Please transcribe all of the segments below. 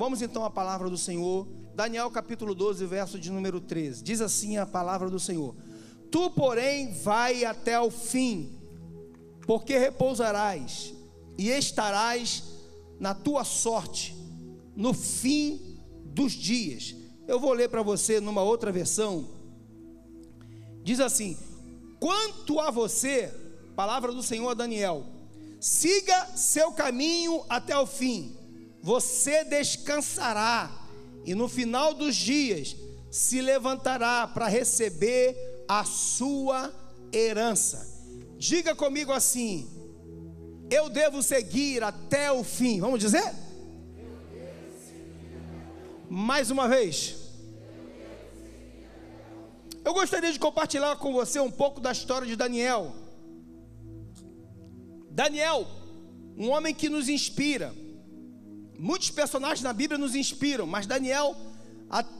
Vamos então à palavra do Senhor. Daniel capítulo 12, verso de número 13. Diz assim a palavra do Senhor: Tu, porém, vai até o fim, porque repousarás e estarás na tua sorte no fim dos dias. Eu vou ler para você numa outra versão. Diz assim: Quanto a você, palavra do Senhor Daniel, siga seu caminho até o fim, você descansará, e no final dos dias se levantará para receber a sua herança. Diga comigo assim: eu devo seguir até o fim. Vamos dizer? Mais uma vez. Eu gostaria de compartilhar com você um pouco da história de Daniel. Daniel, um homem que nos inspira. Muitos personagens na Bíblia nos inspiram, mas Daniel,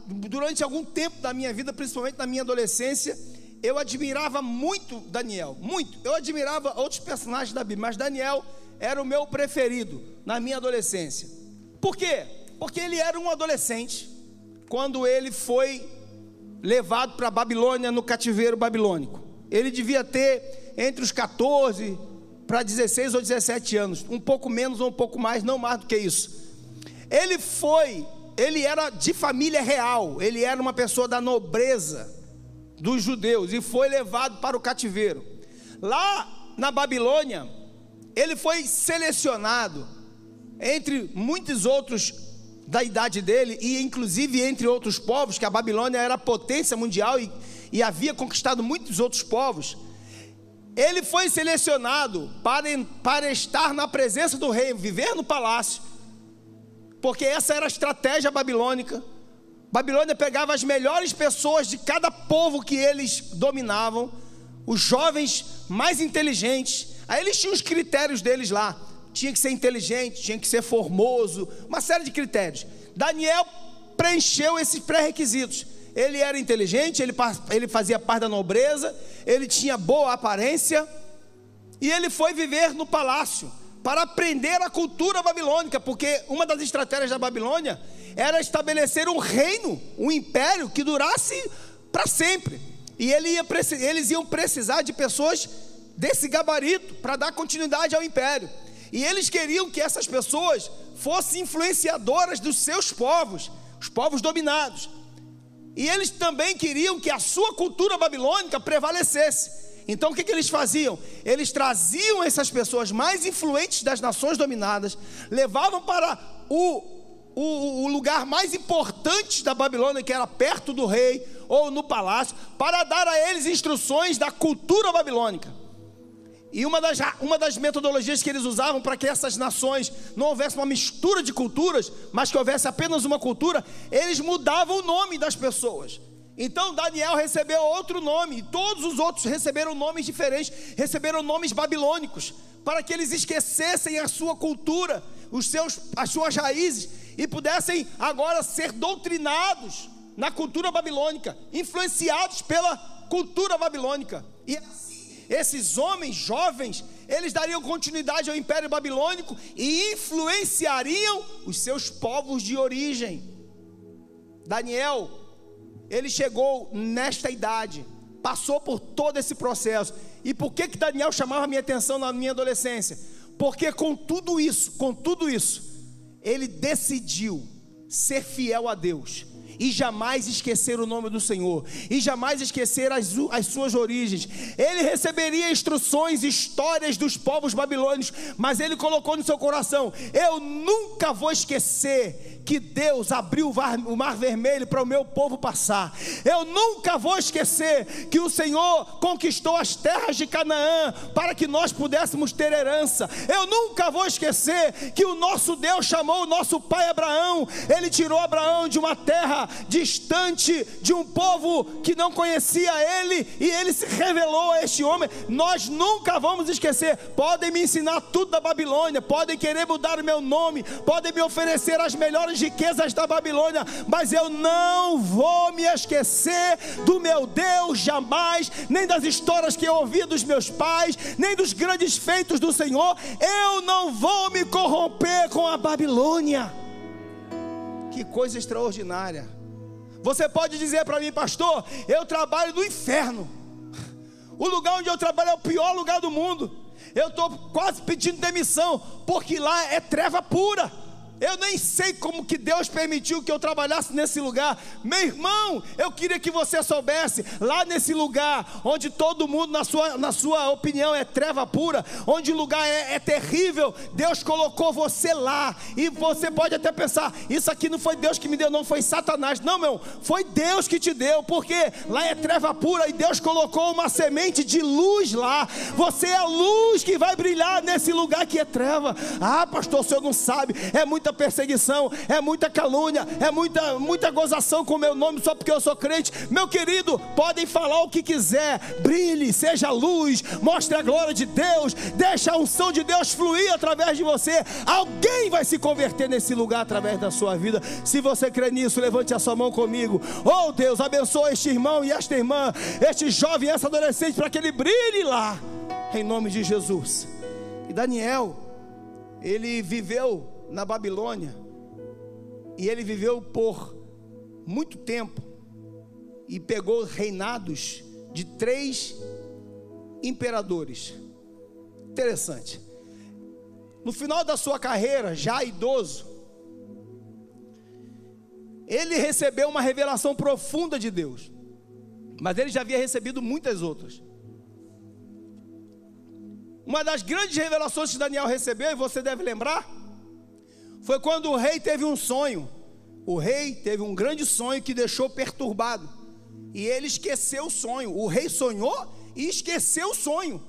durante algum tempo da minha vida, principalmente na minha adolescência, eu admirava muito Daniel, muito. Eu admirava outros personagens da Bíblia, mas Daniel era o meu preferido na minha adolescência. Por quê? Porque ele era um adolescente quando ele foi levado para a Babilônia no cativeiro babilônico. Ele devia ter entre os 14 para 16 ou 17 anos, um pouco menos ou um pouco mais, não mais do que isso. Ele foi, ele era de família real, ele era uma pessoa da nobreza dos judeus e foi levado para o cativeiro. Lá na Babilônia, ele foi selecionado entre muitos outros da idade dele e inclusive entre outros povos, que a Babilônia era potência mundial e, e havia conquistado muitos outros povos. Ele foi selecionado para, para estar na presença do rei, viver no palácio porque essa era a estratégia babilônica. Babilônia pegava as melhores pessoas de cada povo que eles dominavam, os jovens mais inteligentes. Aí eles tinham os critérios deles lá. Tinha que ser inteligente, tinha que ser formoso, uma série de critérios. Daniel preencheu esses pré-requisitos. Ele era inteligente, ele, ele fazia parte da nobreza, ele tinha boa aparência, e ele foi viver no palácio para aprender a cultura babilônica, porque uma das estratégias da Babilônia era estabelecer um reino, um império que durasse para sempre. E ele ia, eles iam precisar de pessoas desse gabarito para dar continuidade ao império. E eles queriam que essas pessoas fossem influenciadoras dos seus povos, os povos dominados. E eles também queriam que a sua cultura babilônica prevalecesse. Então o que, que eles faziam? Eles traziam essas pessoas mais influentes das nações dominadas, levavam para o, o, o lugar mais importante da Babilônia, que era perto do rei ou no palácio, para dar a eles instruções da cultura babilônica. E uma das, uma das metodologias que eles usavam para que essas nações não houvesse uma mistura de culturas, mas que houvesse apenas uma cultura, eles mudavam o nome das pessoas. Então Daniel recebeu outro nome, e todos os outros receberam nomes diferentes, receberam nomes babilônicos, para que eles esquecessem a sua cultura, os seus, as suas raízes, e pudessem agora ser doutrinados na cultura babilônica, influenciados pela cultura babilônica. E assim, esses homens jovens, eles dariam continuidade ao Império Babilônico e influenciariam os seus povos de origem. Daniel ele chegou nesta idade, passou por todo esse processo. E por que que Daniel chamava minha atenção na minha adolescência? Porque com tudo isso, com tudo isso, ele decidiu ser fiel a Deus e jamais esquecer o nome do Senhor, e jamais esquecer as, as suas origens. Ele receberia instruções, histórias dos povos babilônios, mas ele colocou no seu coração: Eu nunca vou esquecer que Deus abriu o mar vermelho para o meu povo passar. Eu nunca vou esquecer que o Senhor conquistou as terras de Canaã para que nós pudéssemos ter herança. Eu nunca vou esquecer que o nosso Deus chamou o nosso pai Abraão. Ele tirou Abraão de uma terra distante, de um povo que não conhecia ele, e ele se revelou a este homem. Nós nunca vamos esquecer. Podem me ensinar tudo da Babilônia, podem querer mudar o meu nome, podem me oferecer as melhores maiores riquezas da Babilônia, mas eu não vou me esquecer do meu Deus jamais, nem das histórias que eu ouvi dos meus pais, nem dos grandes feitos do Senhor. Eu não vou me corromper com a Babilônia. Que coisa extraordinária. Você pode dizer para mim, pastor, eu trabalho no inferno. O lugar onde eu trabalho é o pior lugar do mundo. Eu estou quase pedindo demissão, porque lá é treva pura. Eu nem sei como que Deus permitiu que eu trabalhasse nesse lugar. Meu irmão, eu queria que você soubesse, lá nesse lugar, onde todo mundo, na sua, na sua opinião, é treva pura, onde o lugar é, é terrível, Deus colocou você lá. E você pode até pensar: isso aqui não foi Deus que me deu, não foi Satanás. Não, meu, foi Deus que te deu, porque lá é treva pura e Deus colocou uma semente de luz lá. Você é a luz que vai brilhar nesse lugar que é treva. Ah, pastor, o senhor não sabe, é muita muita perseguição, é muita calúnia, é muita, muita gozação com o meu nome só porque eu sou crente. Meu querido, podem falar o que quiser, brilhe, seja luz, mostre a glória de Deus, deixe a unção de Deus fluir através de você. Alguém vai se converter nesse lugar através da sua vida. Se você crê nisso, levante a sua mão comigo. Oh Deus, abençoa este irmão e esta irmã, este jovem e essa adolescente, para que ele brilhe lá, em nome de Jesus. E Daniel, ele viveu na Babilônia. E ele viveu por muito tempo e pegou reinados de três imperadores. Interessante. No final da sua carreira, já idoso, ele recebeu uma revelação profunda de Deus. Mas ele já havia recebido muitas outras. Uma das grandes revelações que Daniel recebeu, e você deve lembrar, foi quando o rei teve um sonho. O rei teve um grande sonho que deixou perturbado. E ele esqueceu o sonho. O rei sonhou e esqueceu o sonho.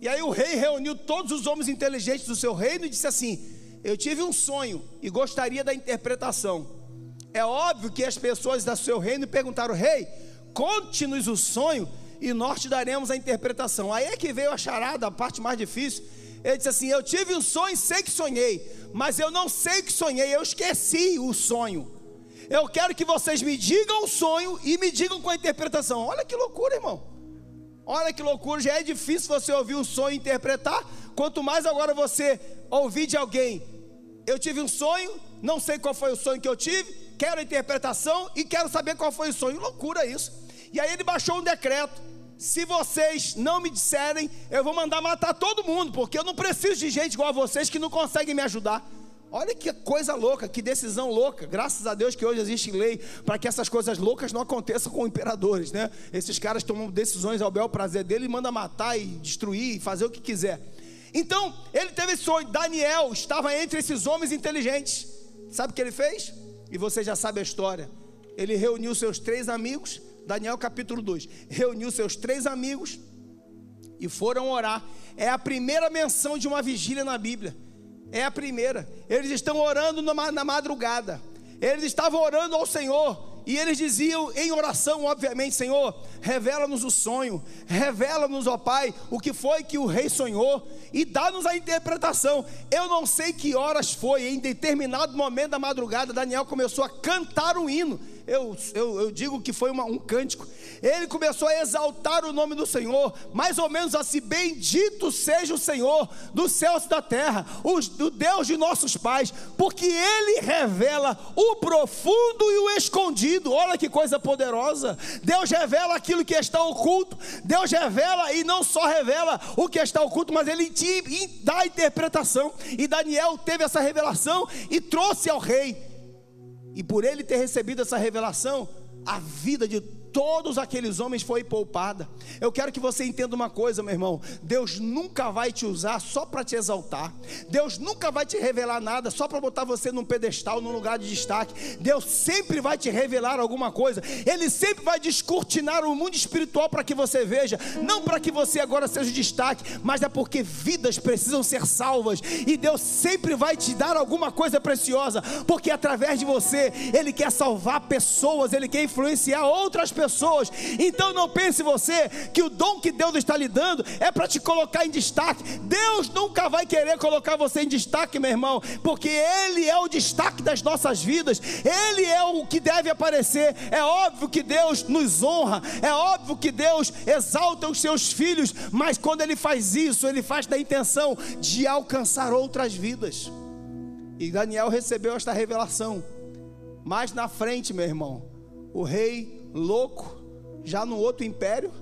E aí o rei reuniu todos os homens inteligentes do seu reino e disse assim: Eu tive um sonho e gostaria da interpretação. É óbvio que as pessoas do seu reino perguntaram: Rei, conte-nos o sonho e nós te daremos a interpretação. Aí é que veio a charada, a parte mais difícil. Ele disse assim: Eu tive um sonho, sei que sonhei mas eu não sei que sonhei, eu esqueci o sonho. Eu quero que vocês me digam o sonho e me digam com a interpretação. Olha que loucura, irmão. Olha que loucura, já é difícil você ouvir um sonho e interpretar, quanto mais agora você ouvir de alguém. Eu tive um sonho, não sei qual foi o sonho que eu tive, quero a interpretação e quero saber qual foi o sonho. Loucura isso. E aí ele baixou um decreto se vocês não me disserem, eu vou mandar matar todo mundo, porque eu não preciso de gente igual a vocês que não conseguem me ajudar. Olha que coisa louca, que decisão louca. Graças a Deus que hoje existe lei para que essas coisas loucas não aconteçam com imperadores, né? Esses caras tomam decisões ao bel prazer dele e manda matar e destruir e fazer o que quiser. Então, ele teve sonho. Daniel estava entre esses homens inteligentes. Sabe o que ele fez? E você já sabe a história. Ele reuniu seus três amigos Daniel capítulo 2. Reuniu seus três amigos e foram orar. É a primeira menção de uma vigília na Bíblia. É a primeira. Eles estão orando na madrugada. Eles estavam orando ao Senhor. E eles diziam em oração, obviamente, Senhor, revela-nos o sonho, revela-nos, ó Pai, o que foi que o rei sonhou e dá-nos a interpretação. Eu não sei que horas foi, em determinado momento da madrugada, Daniel começou a cantar um hino eu, eu, eu digo que foi uma, um cântico. Ele começou a exaltar o nome do Senhor, mais ou menos assim: Bendito seja o Senhor dos céus e da terra, o, o Deus de nossos pais, porque Ele revela o profundo e o escondido. Olha que coisa poderosa! Deus revela aquilo que está oculto, Deus revela e não só revela o que está oculto, mas Ele te, dá a interpretação. E Daniel teve essa revelação e trouxe ao rei. E por ele ter recebido essa revelação, a vida de todos aqueles homens foi poupada. Eu quero que você entenda uma coisa, meu irmão: Deus nunca vai te usar só para te exaltar, Deus nunca vai te revelar nada só para botar você num pedestal, num lugar de destaque. Deus sempre vai te revelar alguma coisa, Ele sempre vai descortinar o mundo espiritual para que você veja, não para que você agora seja destaque, mas é porque vidas precisam ser salvas, e Deus sempre vai te dar alguma coisa preciosa, porque através de você, Ele quer salvar pessoas, Ele quer influenciar outras pessoas pessoas. Então não pense você que o dom que Deus está lhe dando é para te colocar em destaque. Deus nunca vai querer colocar você em destaque, meu irmão, porque Ele é o destaque das nossas vidas, Ele é o que deve aparecer. É óbvio que Deus nos honra, é óbvio que Deus exalta os seus filhos, mas quando Ele faz isso, Ele faz da intenção de alcançar outras vidas. E Daniel recebeu esta revelação. Mais na frente, meu irmão, o rei louco, já no outro império,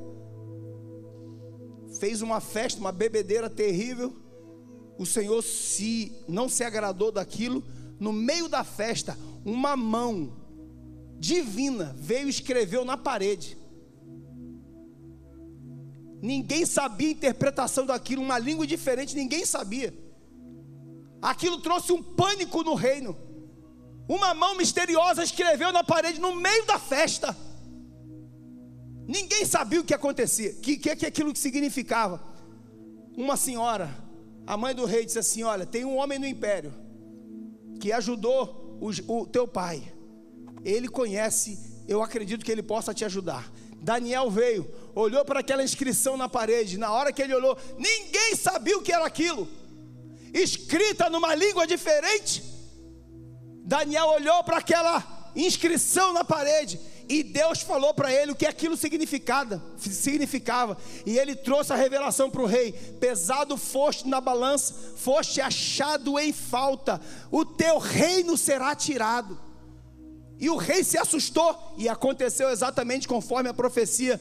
fez uma festa, uma bebedeira terrível. O Senhor se não se agradou daquilo. No meio da festa, uma mão divina veio e escreveu na parede. Ninguém sabia a interpretação daquilo, uma língua diferente, ninguém sabia. Aquilo trouxe um pânico no reino. Uma mão misteriosa escreveu na parede no meio da festa. Ninguém sabia o que acontecia, que, que, que aquilo que significava. Uma senhora, a mãe do rei, disse assim: Olha, tem um homem no império que ajudou o, o teu pai. Ele conhece, eu acredito que ele possa te ajudar. Daniel veio, olhou para aquela inscrição na parede. Na hora que ele olhou, ninguém sabia o que era aquilo, escrita numa língua diferente. Daniel olhou para aquela inscrição na parede e Deus falou para ele o que aquilo significava. E ele trouxe a revelação para o rei: pesado foste na balança, foste achado em falta, o teu reino será tirado. E o rei se assustou, e aconteceu exatamente conforme a profecia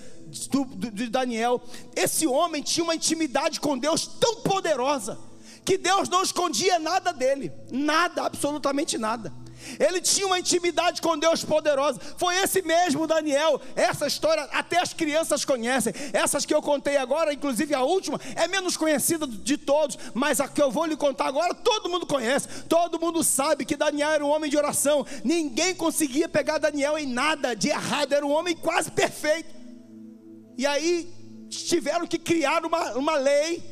de Daniel. Esse homem tinha uma intimidade com Deus tão poderosa, que Deus não escondia nada dele, nada, absolutamente nada. Ele tinha uma intimidade com Deus poderosa. Foi esse mesmo Daniel. Essa história até as crianças conhecem. Essas que eu contei agora, inclusive a última, é menos conhecida de todos, mas a que eu vou lhe contar agora, todo mundo conhece. Todo mundo sabe que Daniel era um homem de oração. Ninguém conseguia pegar Daniel em nada de errado. Era um homem quase perfeito. E aí tiveram que criar uma, uma lei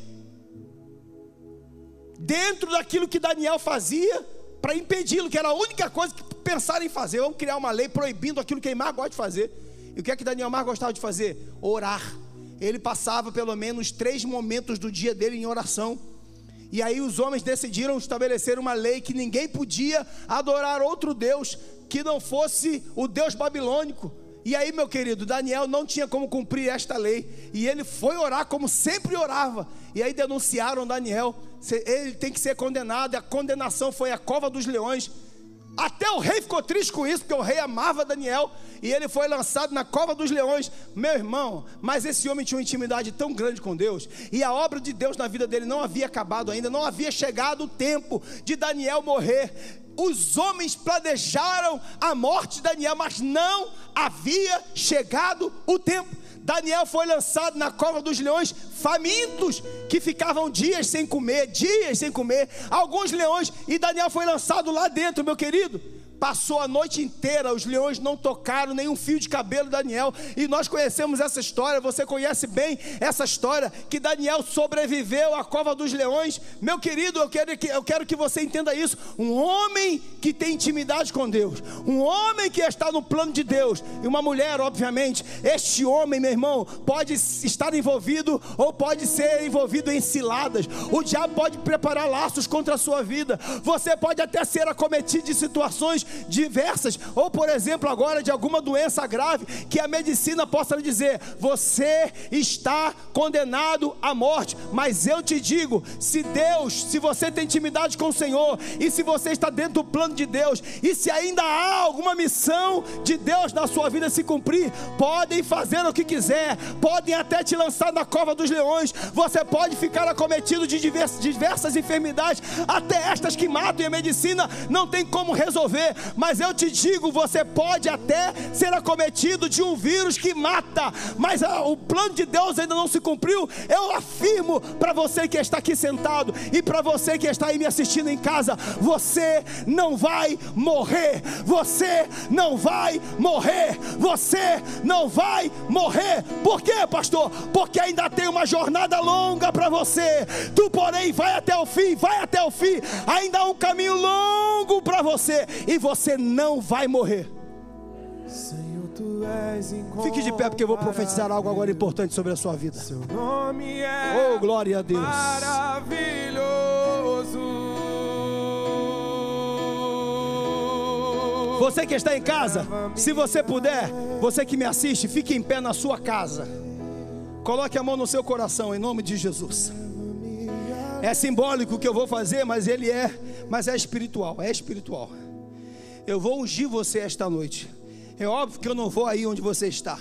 dentro daquilo que Daniel fazia para impedi-lo, que era a única coisa que pensaram em fazer. Vamos criar uma lei proibindo aquilo que mais gosta de fazer. E o que é que Daniel mais gostava de fazer? Orar. Ele passava pelo menos três momentos do dia dele em oração. E aí os homens decidiram estabelecer uma lei que ninguém podia adorar outro Deus que não fosse o Deus babilônico. E aí, meu querido, Daniel não tinha como cumprir esta lei. E ele foi orar como sempre orava. E aí denunciaram Daniel ele tem que ser condenado, e a condenação foi a cova dos leões. Até o rei ficou triste com isso, porque o rei amava Daniel e ele foi lançado na cova dos leões. Meu irmão, mas esse homem tinha uma intimidade tão grande com Deus, e a obra de Deus na vida dele não havia acabado ainda, não havia chegado o tempo de Daniel morrer. Os homens planejaram a morte de Daniel, mas não havia chegado o tempo. Daniel foi lançado na cova dos leões, famintos, que ficavam dias sem comer, dias sem comer, alguns leões, e Daniel foi lançado lá dentro, meu querido. Passou a noite inteira, os leões não tocaram nenhum fio de cabelo de Daniel. E nós conhecemos essa história, você conhece bem essa história, que Daniel sobreviveu à cova dos leões. Meu querido, eu quero que, eu quero que você entenda isso. Um homem que tem intimidade com Deus, um homem que está no plano de Deus, e uma mulher, obviamente. Este homem, meu irmão, pode estar envolvido ou pode ser envolvido em ciladas. O diabo pode preparar laços contra a sua vida. Você pode até ser acometido de situações diversas, ou por exemplo, agora de alguma doença grave, que a medicina possa lhe dizer: você está condenado à morte. Mas eu te digo: se Deus, se você tem intimidade com o Senhor, e se você está dentro do plano de Deus, e se ainda há alguma missão de Deus na sua vida se cumprir, podem fazer o que quiser, podem até te lançar na cova dos leões, você pode ficar acometido de diversas, diversas enfermidades, até estas que matam, e a medicina não tem como resolver, mas eu te digo, você pode até ser acometido de um vírus que mata, mas a, o plano de Deus ainda não se cumpriu. Eu afirmo para você que está aqui sentado e para você que está aí me assistindo em casa, você não vai morrer. Você não vai morrer. Você não vai morrer. Por quê, pastor? Porque ainda tem uma jornada longa para você. Tu, porém, vai até o fim, vai até o fim. Ainda há um caminho longo para você e você não vai morrer. Senhor, tu és Fique de pé porque eu vou profetizar algo agora importante sobre a sua vida. Seu nome é oh, glória a Deus. Maravilhoso. Você que está em casa, se você puder, você que me assiste, fique em pé na sua casa. Coloque a mão no seu coração em nome de Jesus. É simbólico o que eu vou fazer, mas ele é, mas é espiritual, é espiritual. Eu vou ungir você esta noite. É óbvio que eu não vou aí onde você está.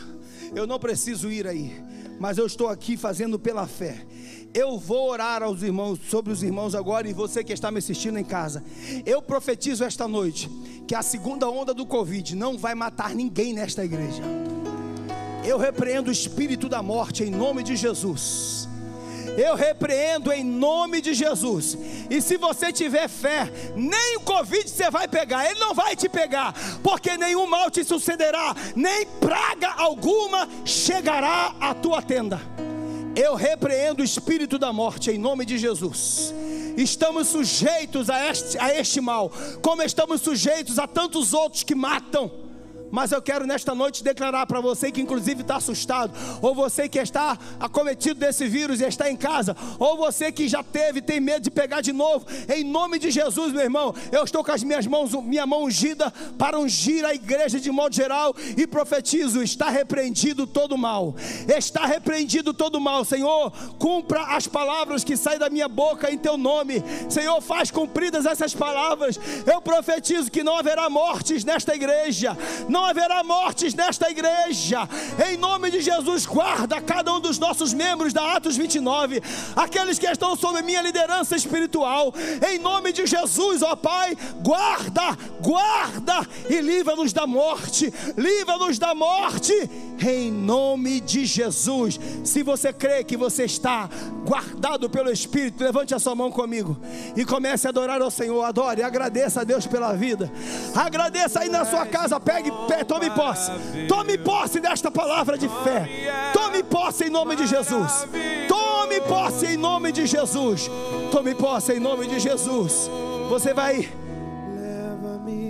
Eu não preciso ir aí. Mas eu estou aqui fazendo pela fé. Eu vou orar aos irmãos, sobre os irmãos agora e você que está me assistindo em casa. Eu profetizo esta noite que a segunda onda do Covid não vai matar ninguém nesta igreja. Eu repreendo o espírito da morte em nome de Jesus. Eu repreendo em nome de Jesus. E se você tiver fé, nem o Covid você vai pegar, ele não vai te pegar, porque nenhum mal te sucederá, nem praga alguma chegará à tua tenda. Eu repreendo o espírito da morte em nome de Jesus. Estamos sujeitos a este, a este mal, como estamos sujeitos a tantos outros que matam mas eu quero nesta noite declarar para você que inclusive está assustado, ou você que está acometido desse vírus e está em casa, ou você que já teve, tem medo de pegar de novo, em nome de Jesus, meu irmão, eu estou com as minhas mãos, minha mão ungida para ungir a igreja de modo geral e profetizo: está repreendido todo mal, está repreendido todo mal, Senhor, cumpra as palavras que saem da minha boca em teu nome, Senhor, faz cumpridas essas palavras. Eu profetizo que não haverá mortes nesta igreja, não haverá mortes nesta igreja. Em nome de Jesus, guarda cada um dos nossos membros da Atos 29, aqueles que estão sob minha liderança espiritual. Em nome de Jesus, ó Pai, guarda, guarda e livra-nos da morte. Livra-nos da morte. Em nome de Jesus. Se você crê que você está guardado pelo Espírito, levante a sua mão comigo e comece a adorar ao Senhor. Adore, agradeça a Deus pela vida. Agradeça aí na sua casa, pegue, pegue tome posse. Tome posse desta palavra de fé. Tome posse em nome de Jesus. Tome posse em nome de Jesus. Tome posse em nome de Jesus. Você vai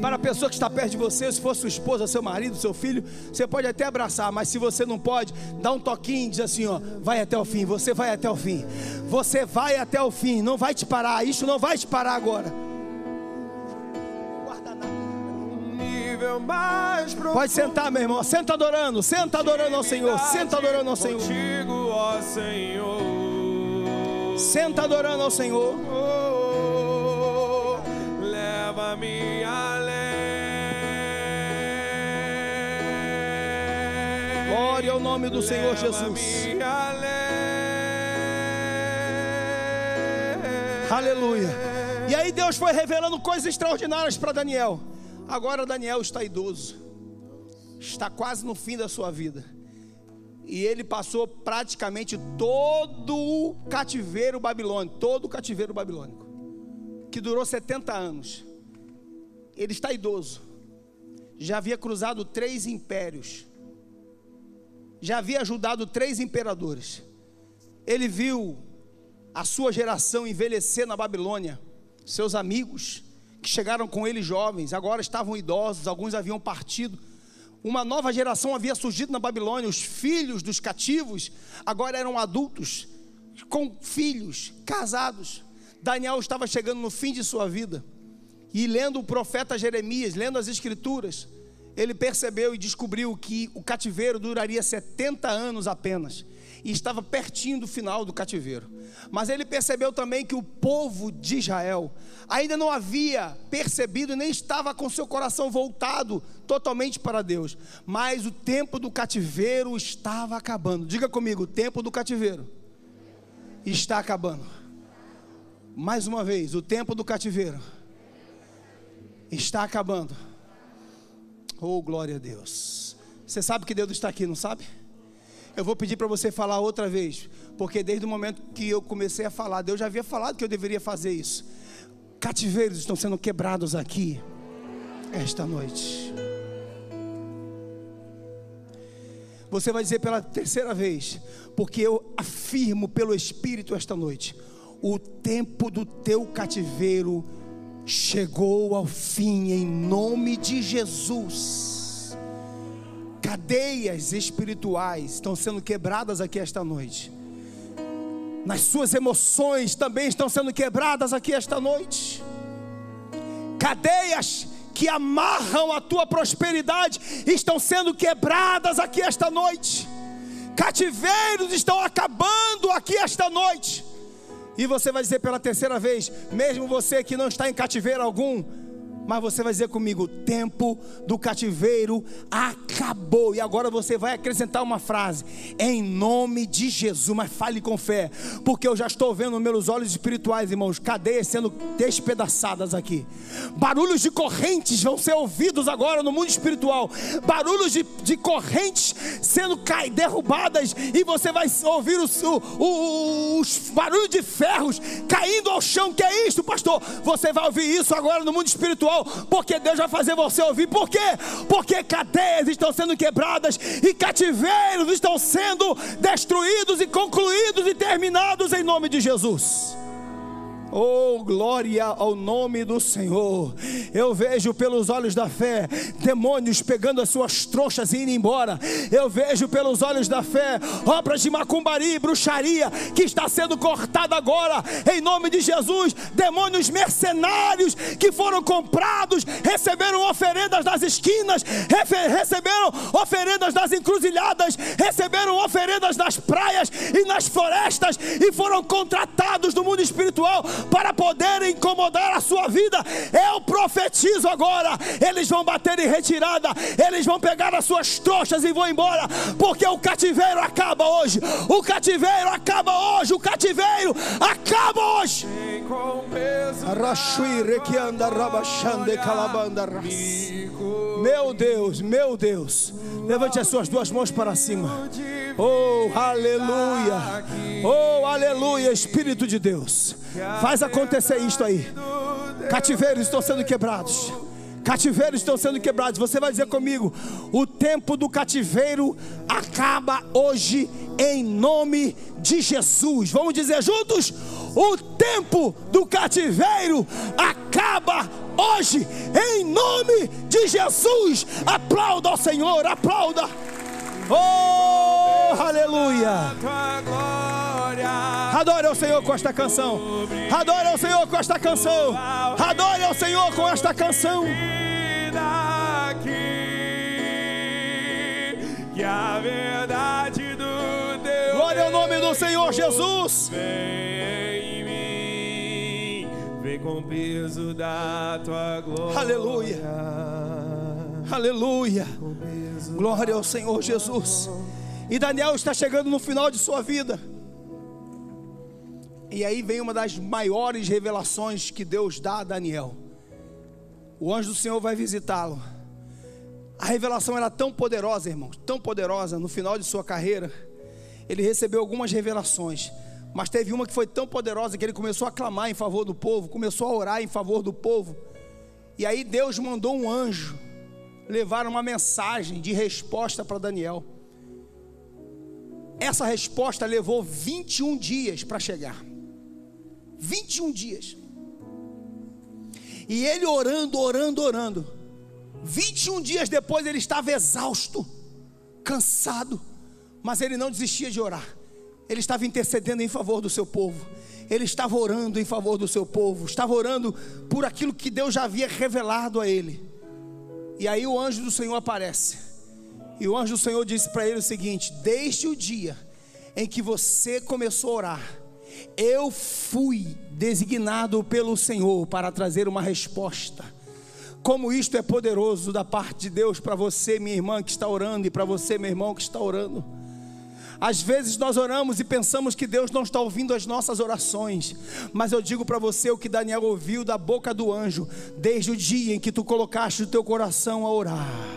para a pessoa que está perto de você, se for sua esposa, seu marido, seu filho, você pode até abraçar, mas se você não pode, dá um toquinho e diz assim: ó, vai até o fim, você vai até o fim, você vai até o fim, não vai te parar, isso não vai te parar agora. Pode sentar, meu irmão. Senta adorando, senta adorando ao Senhor. Senta adorando ao Senhor. Senta adorando ao Senhor. Leva-me além. Glória ao nome do Senhor Jesus. Aleluia. E aí Deus foi revelando coisas extraordinárias para Daniel. Agora Daniel está idoso, está quase no fim da sua vida, e ele passou praticamente todo o cativeiro babilônico, todo o cativeiro babilônico, que durou 70 anos. Ele está idoso, já havia cruzado três impérios, já havia ajudado três imperadores. Ele viu a sua geração envelhecer na Babilônia, seus amigos, que chegaram com ele jovens, agora estavam idosos, alguns haviam partido. Uma nova geração havia surgido na Babilônia, os filhos dos cativos agora eram adultos, com filhos, casados. Daniel estava chegando no fim de sua vida, e lendo o profeta Jeremias, lendo as Escrituras, ele percebeu e descobriu que o cativeiro duraria 70 anos apenas e estava pertinho do final do cativeiro. Mas ele percebeu também que o povo de Israel ainda não havia percebido, nem estava com seu coração voltado totalmente para Deus. Mas o tempo do cativeiro estava acabando. Diga comigo: o tempo do cativeiro está acabando. Mais uma vez, o tempo do cativeiro está acabando. Oh, glória a Deus. Você sabe que Deus está aqui, não sabe? Eu vou pedir para você falar outra vez, porque desde o momento que eu comecei a falar, Deus já havia falado que eu deveria fazer isso. Cativeiros estão sendo quebrados aqui, esta noite. Você vai dizer pela terceira vez, porque eu afirmo pelo Espírito esta noite: o tempo do teu cativeiro chegou ao fim, em nome de Jesus cadeias espirituais estão sendo quebradas aqui esta noite. Nas suas emoções também estão sendo quebradas aqui esta noite. Cadeias que amarram a tua prosperidade estão sendo quebradas aqui esta noite. Cativeiros estão acabando aqui esta noite. E você vai dizer pela terceira vez, mesmo você que não está em cativeiro algum, Mas você vai dizer comigo: o tempo do cativeiro acabou. E agora você vai acrescentar uma frase: em nome de Jesus. Mas fale com fé, porque eu já estou vendo meus olhos espirituais, irmãos, cadeias sendo despedaçadas aqui. Barulhos de correntes vão ser ouvidos agora no mundo espiritual. Barulhos de, de correntes sendo cai, derrubadas. E você vai ouvir os, o, os barulhos de ferros caindo ao chão. Que é isso, pastor? Você vai ouvir isso agora no mundo espiritual porque Deus vai fazer você ouvir. Por quê? Porque cadeias estão sendo quebradas e cativeiros estão sendo destruídos e concluídos e terminados em nome de Jesus. Oh, glória ao nome do Senhor. Eu vejo pelos olhos da fé demônios pegando as suas trouxas e indo embora. Eu vejo pelos olhos da fé obras de macumbaria e bruxaria que está sendo cortada agora em nome de Jesus. Demônios mercenários que foram comprados, receberam oferendas nas esquinas, receberam oferendas nas encruzilhadas, receberam oferendas nas praias e nas florestas e foram contratados no mundo espiritual para poderem incomodar a sua vida. Eu profetizo agora: eles vão bater em retirada, eles vão pegar as suas trouxas e vão embora, porque o cativeiro acaba hoje. O cativeiro acaba hoje. O cativeiro acaba. Meu Deus, meu Deus. Levante as suas duas mãos para cima. Oh, aleluia. Oh, aleluia, Espírito de Deus. Faz acontecer isto aí. Cativeiros estão sendo quebrados. Cativeiros estão sendo quebrados. Você vai dizer comigo: o tempo do cativeiro acaba hoje, em nome de Jesus. Vamos dizer juntos: o tempo do cativeiro acaba hoje, em nome de Jesus. Aplauda ao Senhor, aplauda. Oh, aleluia. Adore ao Senhor com esta canção. Adore ao Senhor com esta canção. Adore ao Senhor com esta canção. Que a verdade do teu Glória ao nome do Senhor Jesus. Vem em mim, vem com o peso da tua glória. Aleluia. Aleluia. Glória ao Senhor Jesus. E Daniel está chegando no final de sua vida. E aí vem uma das maiores revelações que Deus dá a Daniel. O anjo do Senhor vai visitá-lo. A revelação era tão poderosa, irmãos, tão poderosa no final de sua carreira. Ele recebeu algumas revelações, mas teve uma que foi tão poderosa que ele começou a clamar em favor do povo, começou a orar em favor do povo. E aí Deus mandou um anjo levar uma mensagem de resposta para Daniel. Essa resposta levou 21 dias para chegar. 21 dias. E ele orando, orando, orando. 21 dias depois ele estava exausto, cansado, mas ele não desistia de orar. Ele estava intercedendo em favor do seu povo. Ele estava orando em favor do seu povo, estava orando por aquilo que Deus já havia revelado a ele. E aí o anjo do Senhor aparece. E o anjo do Senhor disse para ele o seguinte: Desde o dia em que você começou a orar, eu fui designado pelo Senhor para trazer uma resposta. Como isto é poderoso da parte de Deus para você, minha irmã que está orando, e para você, meu irmão que está orando. Às vezes nós oramos e pensamos que Deus não está ouvindo as nossas orações, mas eu digo para você o que Daniel ouviu da boca do anjo, desde o dia em que tu colocaste o teu coração a orar.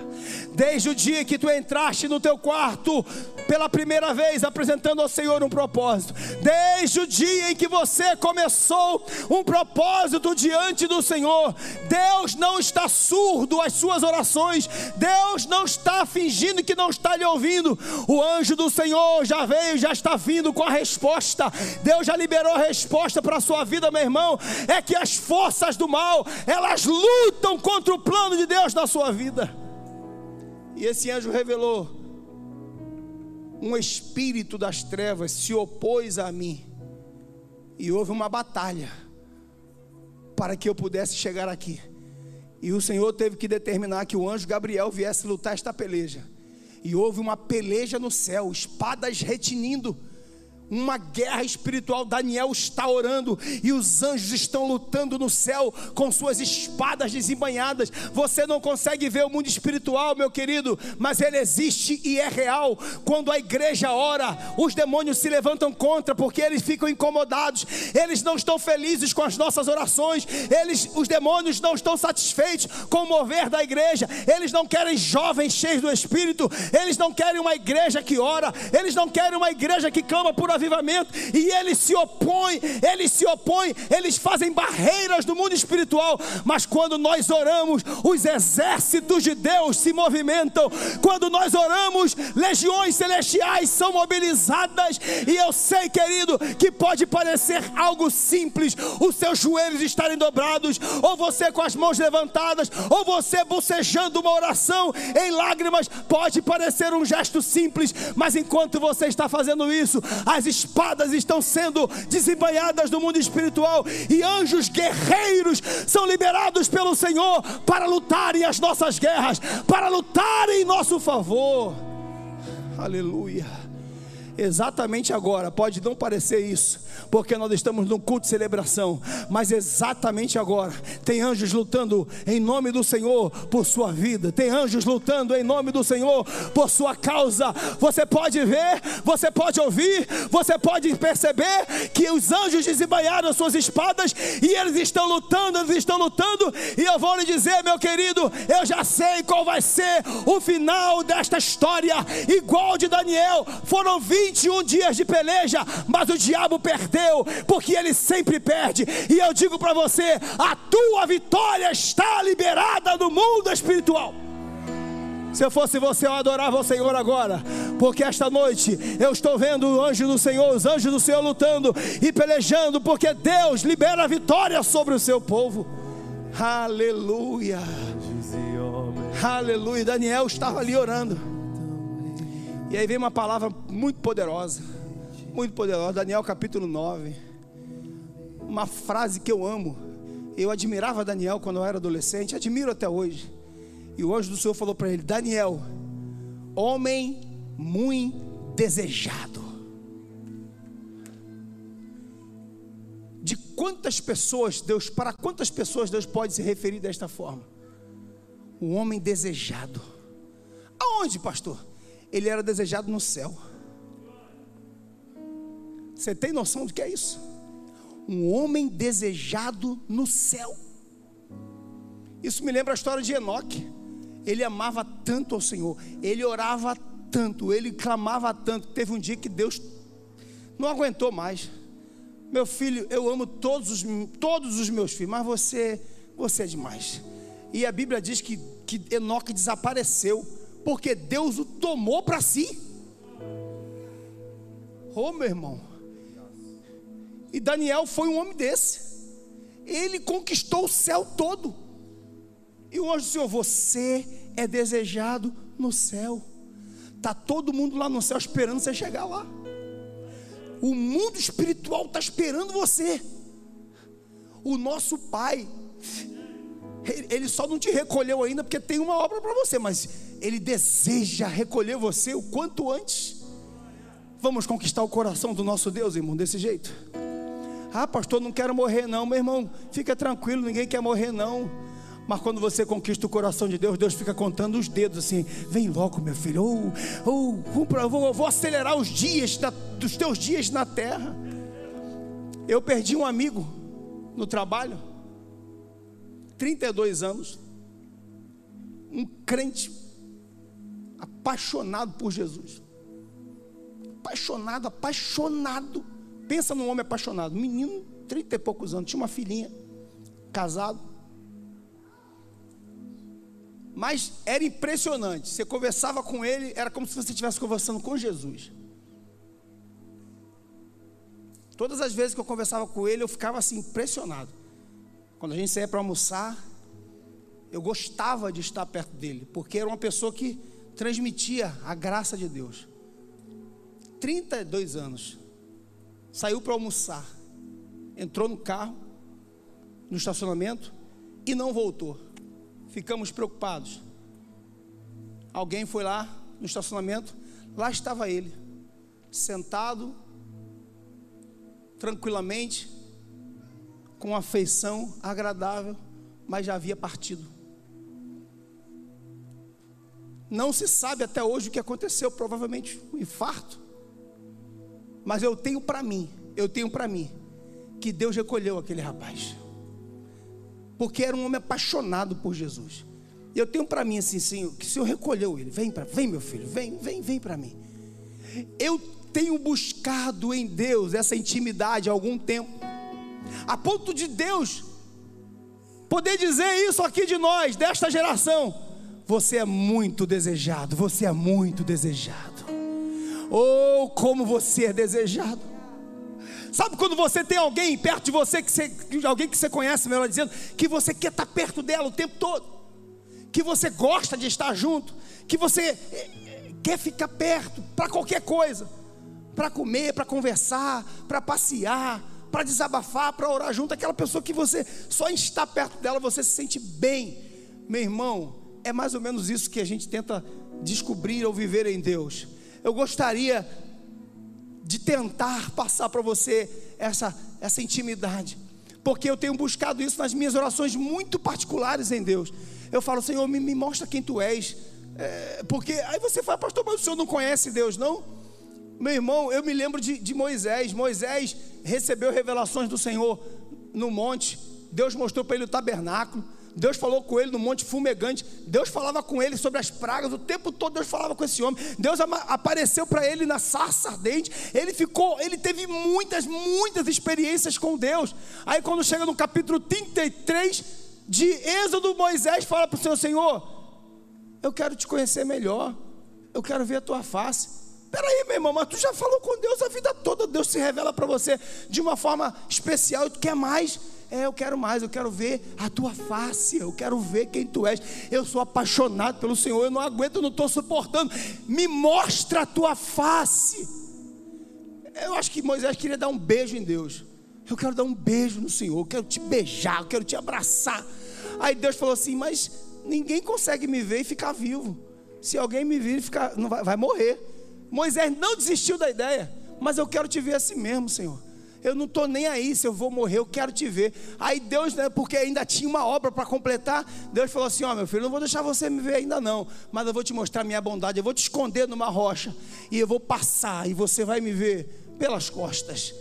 Desde o dia que tu entraste no teu quarto pela primeira vez apresentando ao Senhor um propósito, desde o dia em que você começou um propósito diante do Senhor, Deus não está surdo às suas orações, Deus não está fingindo que não está lhe ouvindo. O anjo do Senhor já veio, já está vindo com a resposta. Deus já liberou a resposta para a sua vida, meu irmão. É que as forças do mal, elas lutam contra o plano de Deus na sua vida. E esse anjo revelou: um espírito das trevas se opôs a mim, e houve uma batalha para que eu pudesse chegar aqui. E o Senhor teve que determinar que o anjo Gabriel viesse lutar esta peleja. E houve uma peleja no céu, espadas retinindo. Uma guerra espiritual. Daniel está orando e os anjos estão lutando no céu com suas espadas desembanhadas. Você não consegue ver o mundo espiritual, meu querido, mas ele existe e é real. Quando a igreja ora, os demônios se levantam contra porque eles ficam incomodados. Eles não estão felizes com as nossas orações. Eles, os demônios não estão satisfeitos com o mover da igreja. Eles não querem jovens cheios do espírito. Eles não querem uma igreja que ora. Eles não querem uma igreja que clama por avivamento e eles se opõem, eles se opõem, eles fazem barreiras no mundo espiritual, mas quando nós oramos, os exércitos de Deus se movimentam, quando nós oramos, legiões celestiais são mobilizadas, e eu sei, querido, que pode parecer algo simples, os seus joelhos estarem dobrados, ou você com as mãos levantadas, ou você bocejando uma oração em lágrimas, pode parecer um gesto simples, mas enquanto você está fazendo isso, as espadas estão sendo desembanhadas no mundo espiritual e anjos guerreiros são liberados pelo Senhor para lutarem as nossas guerras, para lutarem em nosso favor. Aleluia exatamente agora, pode não parecer isso, porque nós estamos num culto de celebração, mas exatamente agora, tem anjos lutando em nome do Senhor por sua vida, tem anjos lutando em nome do Senhor por sua causa. Você pode ver, você pode ouvir, você pode perceber que os anjos desembanharam suas espadas e eles estão lutando, eles estão lutando, e eu vou lhe dizer, meu querido, eu já sei qual vai ser o final desta história, igual de Daniel, foram 20 21 dias de peleja, mas o diabo perdeu, porque ele sempre perde. E eu digo para você: a tua vitória está liberada no mundo espiritual. Se eu fosse você, eu adorava o Senhor agora, porque esta noite eu estou vendo o anjo do Senhor, os anjos do Senhor lutando e pelejando, porque Deus libera a vitória sobre o seu povo. Aleluia. Aleluia. Daniel estava ali orando. E aí vem uma palavra muito poderosa, muito poderosa, Daniel capítulo 9. Uma frase que eu amo. Eu admirava Daniel quando eu era adolescente, admiro até hoje. E o anjo do Senhor falou para ele: Daniel, homem muito desejado. De quantas pessoas Deus, para quantas pessoas Deus pode se referir desta forma? Um homem desejado. Aonde, pastor? Ele era desejado no céu. Você tem noção do que é isso? Um homem desejado no céu. Isso me lembra a história de Enoque. Ele amava tanto ao Senhor, ele orava tanto, ele clamava tanto. Teve um dia que Deus não aguentou mais. Meu filho, eu amo todos os, todos os meus filhos, mas você, você é demais. E a Bíblia diz que, que Enoque desapareceu porque Deus o tomou para si. Oh, meu irmão. E Daniel foi um homem desse. Ele conquistou o céu todo. E o anjo do Senhor, você é desejado no céu. Tá todo mundo lá no céu esperando você chegar lá. O mundo espiritual está esperando você. O nosso Pai, ele só não te recolheu ainda porque tem uma obra para você, mas ele deseja recolher você o quanto antes. Vamos conquistar o coração do nosso Deus, irmão, desse jeito. Ah, pastor, não quero morrer, não, meu irmão. Fica tranquilo, ninguém quer morrer, não. Mas quando você conquista o coração de Deus, Deus fica contando os dedos assim: vem logo, meu filho, ou, ou vou, vou, vou acelerar os dias da, dos teus dias na terra. Eu perdi um amigo no trabalho, 32 anos, um crente apaixonado por Jesus. Apaixonado, apaixonado. Pensa num homem apaixonado. Menino, trinta e poucos anos, tinha uma filhinha, casado. Mas era impressionante. Você conversava com ele, era como se você estivesse conversando com Jesus. Todas as vezes que eu conversava com ele, eu ficava assim impressionado. Quando a gente saía para almoçar, eu gostava de estar perto dele, porque era uma pessoa que transmitia a graça de Deus. 32 anos. Saiu para almoçar. Entrou no carro, no estacionamento e não voltou. Ficamos preocupados. Alguém foi lá no estacionamento, lá estava ele, sentado tranquilamente, com afeição agradável, mas já havia partido. Não se sabe até hoje o que aconteceu, provavelmente um infarto. Mas eu tenho para mim, eu tenho para mim, que Deus recolheu aquele rapaz. Porque era um homem apaixonado por Jesus. E eu tenho para mim assim, Senhor, que o Senhor recolheu ele. Vem para, vem meu filho, vem, vem, vem para mim. Eu tenho buscado em Deus essa intimidade há algum tempo. A ponto de Deus poder dizer isso aqui de nós, desta geração. Você é muito desejado, você é muito desejado. Oh, como você é desejado. Sabe quando você tem alguém perto de você, que você, alguém que você conhece, melhor dizendo, que você quer estar perto dela o tempo todo, que você gosta de estar junto, que você eh, eh, quer ficar perto para qualquer coisa, para comer, para conversar, para passear, para desabafar, para orar junto, aquela pessoa que você só está perto dela, você se sente bem. Meu irmão, é mais ou menos isso que a gente tenta descobrir ou viver em Deus. Eu gostaria de tentar passar para você essa, essa intimidade, porque eu tenho buscado isso nas minhas orações muito particulares em Deus. Eu falo, Senhor, me, me mostra quem tu és, é, porque aí você fala, pastor, mas o senhor não conhece Deus, não? Meu irmão, eu me lembro de, de Moisés. Moisés recebeu revelações do Senhor no monte. Deus mostrou para ele o tabernáculo. Deus falou com ele no monte fumegante. Deus falava com ele sobre as pragas. O tempo todo Deus falava com esse homem. Deus apareceu para ele na sarça ardente. Ele ficou, ele teve muitas, muitas experiências com Deus. Aí quando chega no capítulo 33 de Êxodo, Moisés fala para o Senhor: Senhor, eu quero te conhecer melhor. Eu quero ver a tua face. Peraí, meu irmão, mas tu já falou com Deus a vida toda, Deus se revela para você de uma forma especial e tu quer mais? É, eu quero mais, eu quero ver a tua face, eu quero ver quem tu és. Eu sou apaixonado pelo Senhor, eu não aguento, eu não estou suportando. Me mostra a tua face. Eu acho que Moisés queria dar um beijo em Deus. Eu quero dar um beijo no Senhor, eu quero te beijar, eu quero te abraçar. Aí Deus falou assim: Mas ninguém consegue me ver e ficar vivo. Se alguém me vir, ficar, não vai, vai morrer. Moisés não desistiu da ideia, mas eu quero te ver assim mesmo, Senhor. Eu não estou nem aí se eu vou morrer, eu quero te ver. Aí Deus, né, porque ainda tinha uma obra para completar, Deus falou assim: Ó, oh, meu filho, não vou deixar você me ver ainda não, mas eu vou te mostrar minha bondade, eu vou te esconder numa rocha, e eu vou passar, e você vai me ver pelas costas.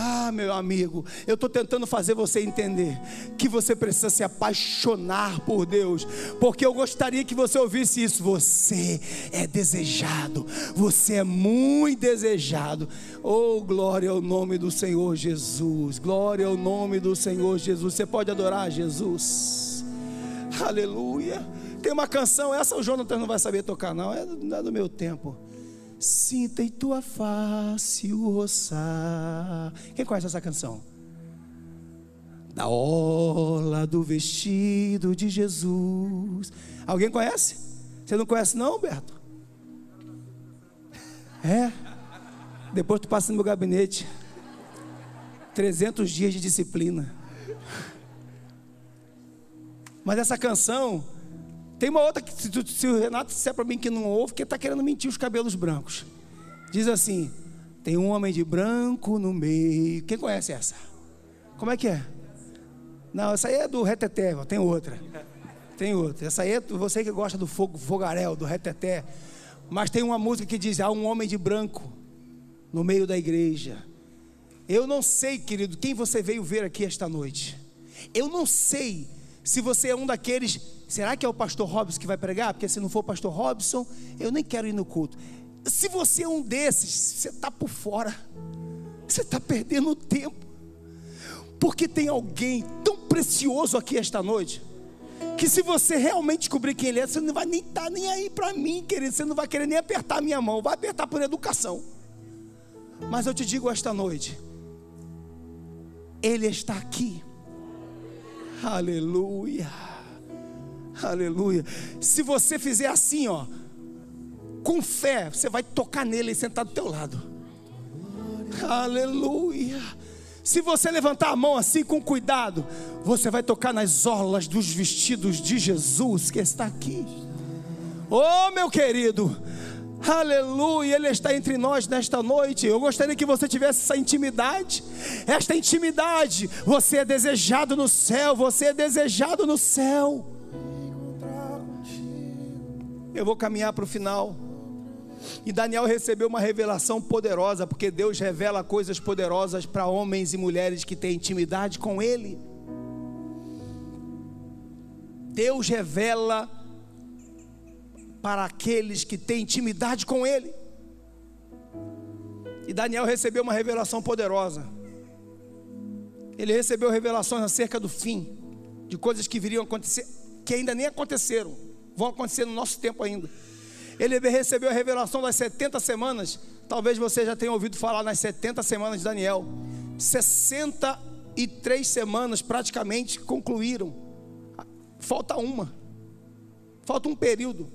Ah, meu amigo, eu estou tentando fazer você entender que você precisa se apaixonar por Deus, porque eu gostaria que você ouvisse isso. Você é desejado, você é muito desejado. Oh, glória ao nome do Senhor Jesus, glória ao nome do Senhor Jesus. Você pode adorar Jesus, aleluia. Tem uma canção, essa o Jonathan não vai saber tocar, não, é do, é meu tempo. Sinta em tua face o roçar. Quem conhece essa canção? Da orla do vestido de Jesus. Alguém conhece? Você não conhece, não, Beto? É. Depois tu passa no meu gabinete. 300 dias de disciplina. Mas essa canção tem uma outra que, se, se o Renato disser para mim que não ouve, que está querendo mentir os cabelos brancos. Diz assim: tem um homem de branco no meio. Quem conhece essa? Como é que é? Não, essa aí é do Reteté, tem outra. Tem outra. Essa aí é você que gosta do fogo, fogarel, do Reteté. Mas tem uma música que diz: há um homem de branco no meio da igreja. Eu não sei, querido, quem você veio ver aqui esta noite. Eu não sei se você é um daqueles Será que é o pastor Robson que vai pregar? Porque se não for o pastor Robson, eu nem quero ir no culto. Se você é um desses, você está por fora. Você está perdendo tempo. Porque tem alguém tão precioso aqui esta noite. Que se você realmente descobrir quem ele é, você não vai nem estar tá nem aí para mim, querido. Você não vai querer nem apertar a minha mão. Vai apertar por educação. Mas eu te digo esta noite. Ele está aqui. Aleluia. Aleluia. Se você fizer assim, ó, com fé, você vai tocar nele sentado do teu lado. Aleluia. Se você levantar a mão assim com cuidado, você vai tocar nas orlas dos vestidos de Jesus que está aqui. Oh, meu querido, Aleluia, Ele está entre nós nesta noite. Eu gostaria que você tivesse essa intimidade. Esta intimidade, você é desejado no céu, você é desejado no céu. Eu vou caminhar para o final. E Daniel recebeu uma revelação poderosa, porque Deus revela coisas poderosas para homens e mulheres que têm intimidade com Ele. Deus revela para aqueles que têm intimidade com Ele. E Daniel recebeu uma revelação poderosa. Ele recebeu revelações acerca do fim, de coisas que viriam acontecer, que ainda nem aconteceram, vão acontecer no nosso tempo ainda. Ele recebeu a revelação das 70 semanas. Talvez você já tenha ouvido falar nas 70 semanas de Daniel. 63 semanas praticamente concluíram. Falta uma. Falta um período.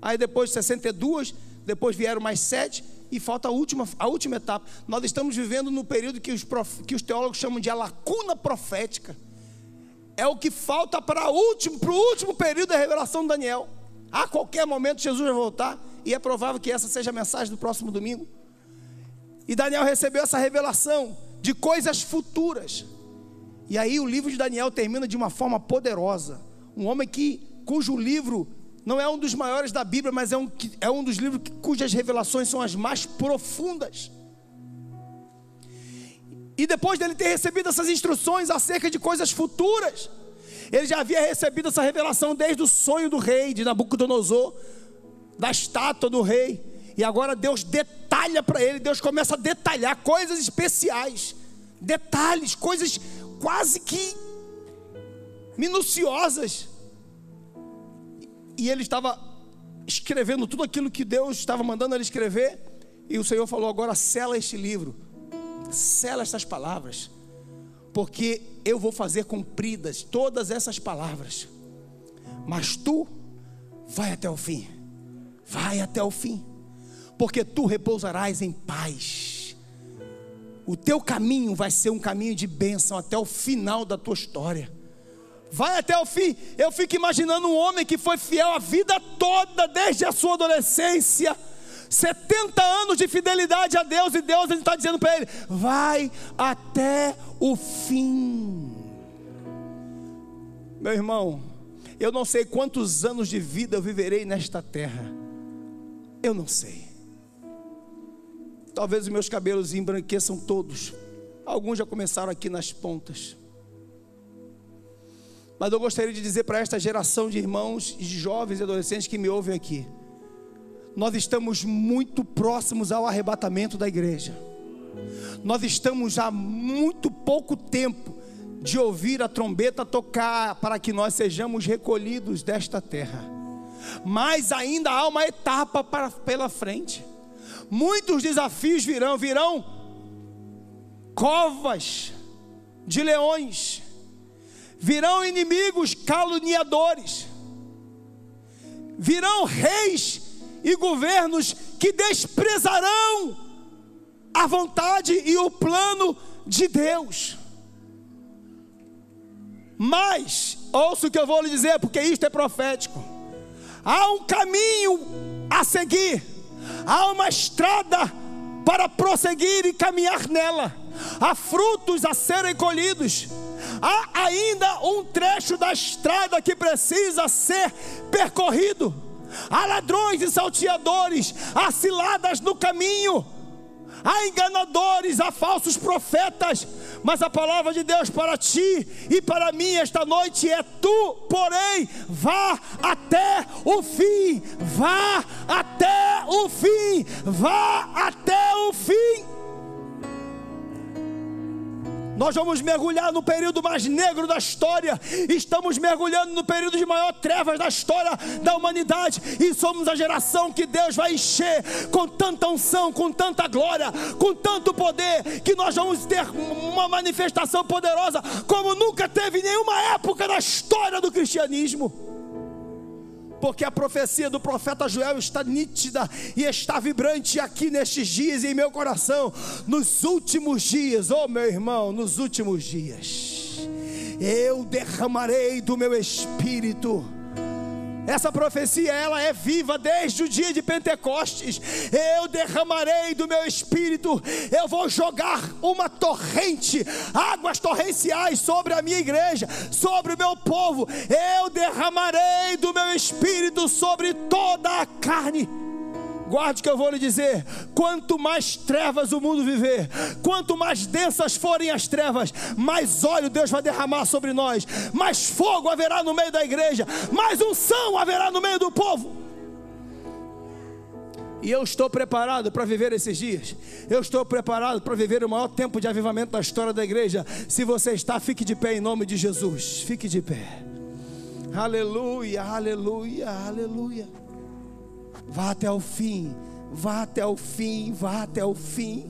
Aí depois de 62, depois vieram mais sete e falta a última, a última etapa. Nós estamos vivendo no período que os, prof, que os teólogos chamam de a lacuna profética. É o que falta para o último, para o último período da revelação de Daniel. A qualquer momento Jesus vai voltar e é provável que essa seja a mensagem do próximo domingo. E Daniel recebeu essa revelação de coisas futuras. E aí o livro de Daniel termina de uma forma poderosa. Um homem que cujo livro não é um dos maiores da Bíblia, mas é um, é um dos livros cujas revelações são as mais profundas. E depois dele ter recebido essas instruções acerca de coisas futuras, ele já havia recebido essa revelação desde o sonho do rei de Nabucodonosor, da estátua do rei. E agora Deus detalha para ele, Deus começa a detalhar coisas especiais, detalhes, coisas quase que minuciosas. E ele estava escrevendo tudo aquilo que Deus estava mandando ele escrever. E o Senhor falou: agora sela este livro, sela estas palavras porque eu vou fazer cumpridas todas essas palavras. Mas tu vai até o fim. Vai até o fim. Porque tu repousarás em paz. O teu caminho vai ser um caminho de bênção até o final da tua história. Vai até o fim. Eu fico imaginando um homem que foi fiel a vida toda, desde a sua adolescência 70 anos de fidelidade a Deus, e Deus está dizendo para ele: vai até o fim. Meu irmão, eu não sei quantos anos de vida eu viverei nesta terra, eu não sei. Talvez os meus cabelos embranqueçam todos, alguns já começaram aqui nas pontas. Mas eu gostaria de dizer para esta geração de irmãos, de jovens e adolescentes que me ouvem aqui: nós estamos muito próximos ao arrebatamento da igreja. Nós estamos há muito pouco tempo de ouvir a trombeta tocar para que nós sejamos recolhidos desta terra. Mas ainda há uma etapa para, pela frente. Muitos desafios virão, virão covas de leões, virão inimigos caluniadores, virão reis e governos que desprezarão a vontade e o plano de Deus. Mas, ouça o que eu vou lhe dizer, porque isto é profético. Há um caminho a seguir, há uma estrada para prosseguir e caminhar nela, há frutos a serem colhidos, há ainda um trecho da estrada que precisa ser percorrido há ladrões e salteadores, há ciladas no caminho, há enganadores, há falsos profetas, mas a palavra de Deus para ti e para mim esta noite é: tu, porém, vá até o fim, vá até o fim, vá até o fim. Nós vamos mergulhar no período mais negro da história. Estamos mergulhando no período de maior trevas da história da humanidade. E somos a geração que Deus vai encher com tanta unção, com tanta glória, com tanto poder, que nós vamos ter uma manifestação poderosa como nunca teve em nenhuma época da história do cristianismo porque a profecia do profeta Joel está nítida e está vibrante aqui nestes dias em meu coração, nos últimos dias, oh meu irmão, nos últimos dias, eu derramarei do meu espírito. Essa profecia ela é viva desde o dia de Pentecostes. Eu derramarei do meu espírito, eu vou jogar uma torrente, águas torrenciais sobre a minha igreja, sobre o meu povo. Eu derramarei do meu espírito sobre toda a carne. Guarde que eu vou lhe dizer: quanto mais trevas o mundo viver, quanto mais densas forem as trevas, mais óleo Deus vai derramar sobre nós, mais fogo haverá no meio da igreja, mais unção haverá no meio do povo. E eu estou preparado para viver esses dias. Eu estou preparado para viver o maior tempo de avivamento da história da igreja. Se você está, fique de pé em nome de Jesus. Fique de pé. Aleluia, aleluia, aleluia. Vá até o fim, vá até o fim, vá até o fim.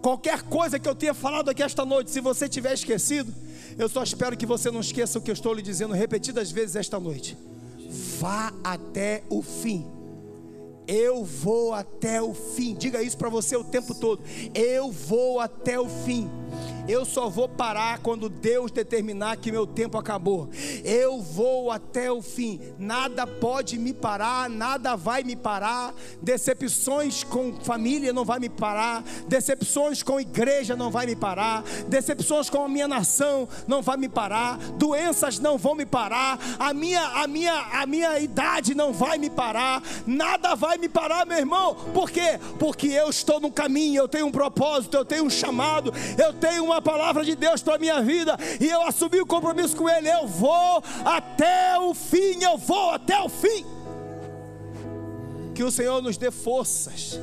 Qualquer coisa que eu tenha falado aqui esta noite, se você tiver esquecido, eu só espero que você não esqueça o que eu estou lhe dizendo repetidas vezes esta noite. Vá até o fim. Eu vou até o fim. Diga isso para você o tempo todo. Eu vou até o fim. Eu só vou parar quando Deus determinar que meu tempo acabou. Eu vou até o fim. Nada pode me parar, nada vai me parar. Decepções com família não vai me parar. Decepções com igreja não vai me parar. Decepções com a minha nação não vai me parar. Doenças não vão me parar. A minha a minha a minha idade não vai me parar. Nada vai me parar, meu irmão. Por quê? Porque eu estou no caminho, eu tenho um propósito, eu tenho um chamado, eu tenho uma palavra de Deus para a minha vida e eu assumi o compromisso com Ele. Eu vou até o fim, eu vou até o fim. Que o Senhor nos dê forças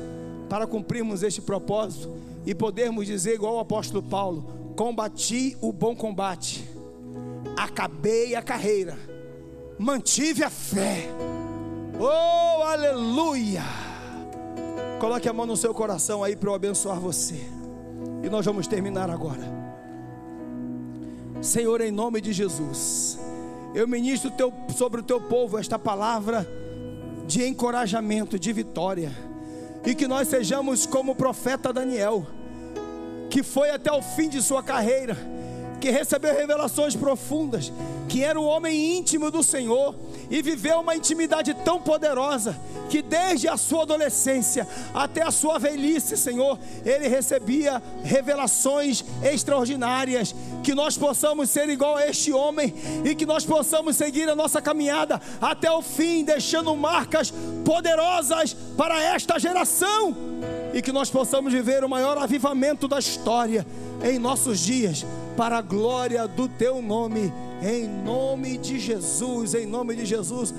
para cumprirmos este propósito e podermos dizer, igual o apóstolo Paulo: combati o bom combate, acabei a carreira, mantive a fé. Oh, aleluia! Coloque a mão no seu coração aí para eu abençoar você. E nós vamos terminar agora. Senhor, em nome de Jesus, eu ministro teu, sobre o teu povo esta palavra de encorajamento, de vitória, e que nós sejamos como o profeta Daniel, que foi até o fim de sua carreira, que recebeu revelações profundas, que era um homem íntimo do Senhor e viveu uma intimidade tão poderosa que desde a sua adolescência até a sua velhice, Senhor, ele recebia revelações extraordinárias. Que nós possamos ser igual a este homem e que nós possamos seguir a nossa caminhada até o fim, deixando marcas poderosas para esta geração e que nós possamos viver o maior avivamento da história em nossos dias, para a glória do teu nome, em nome de Jesus, em nome de Jesus.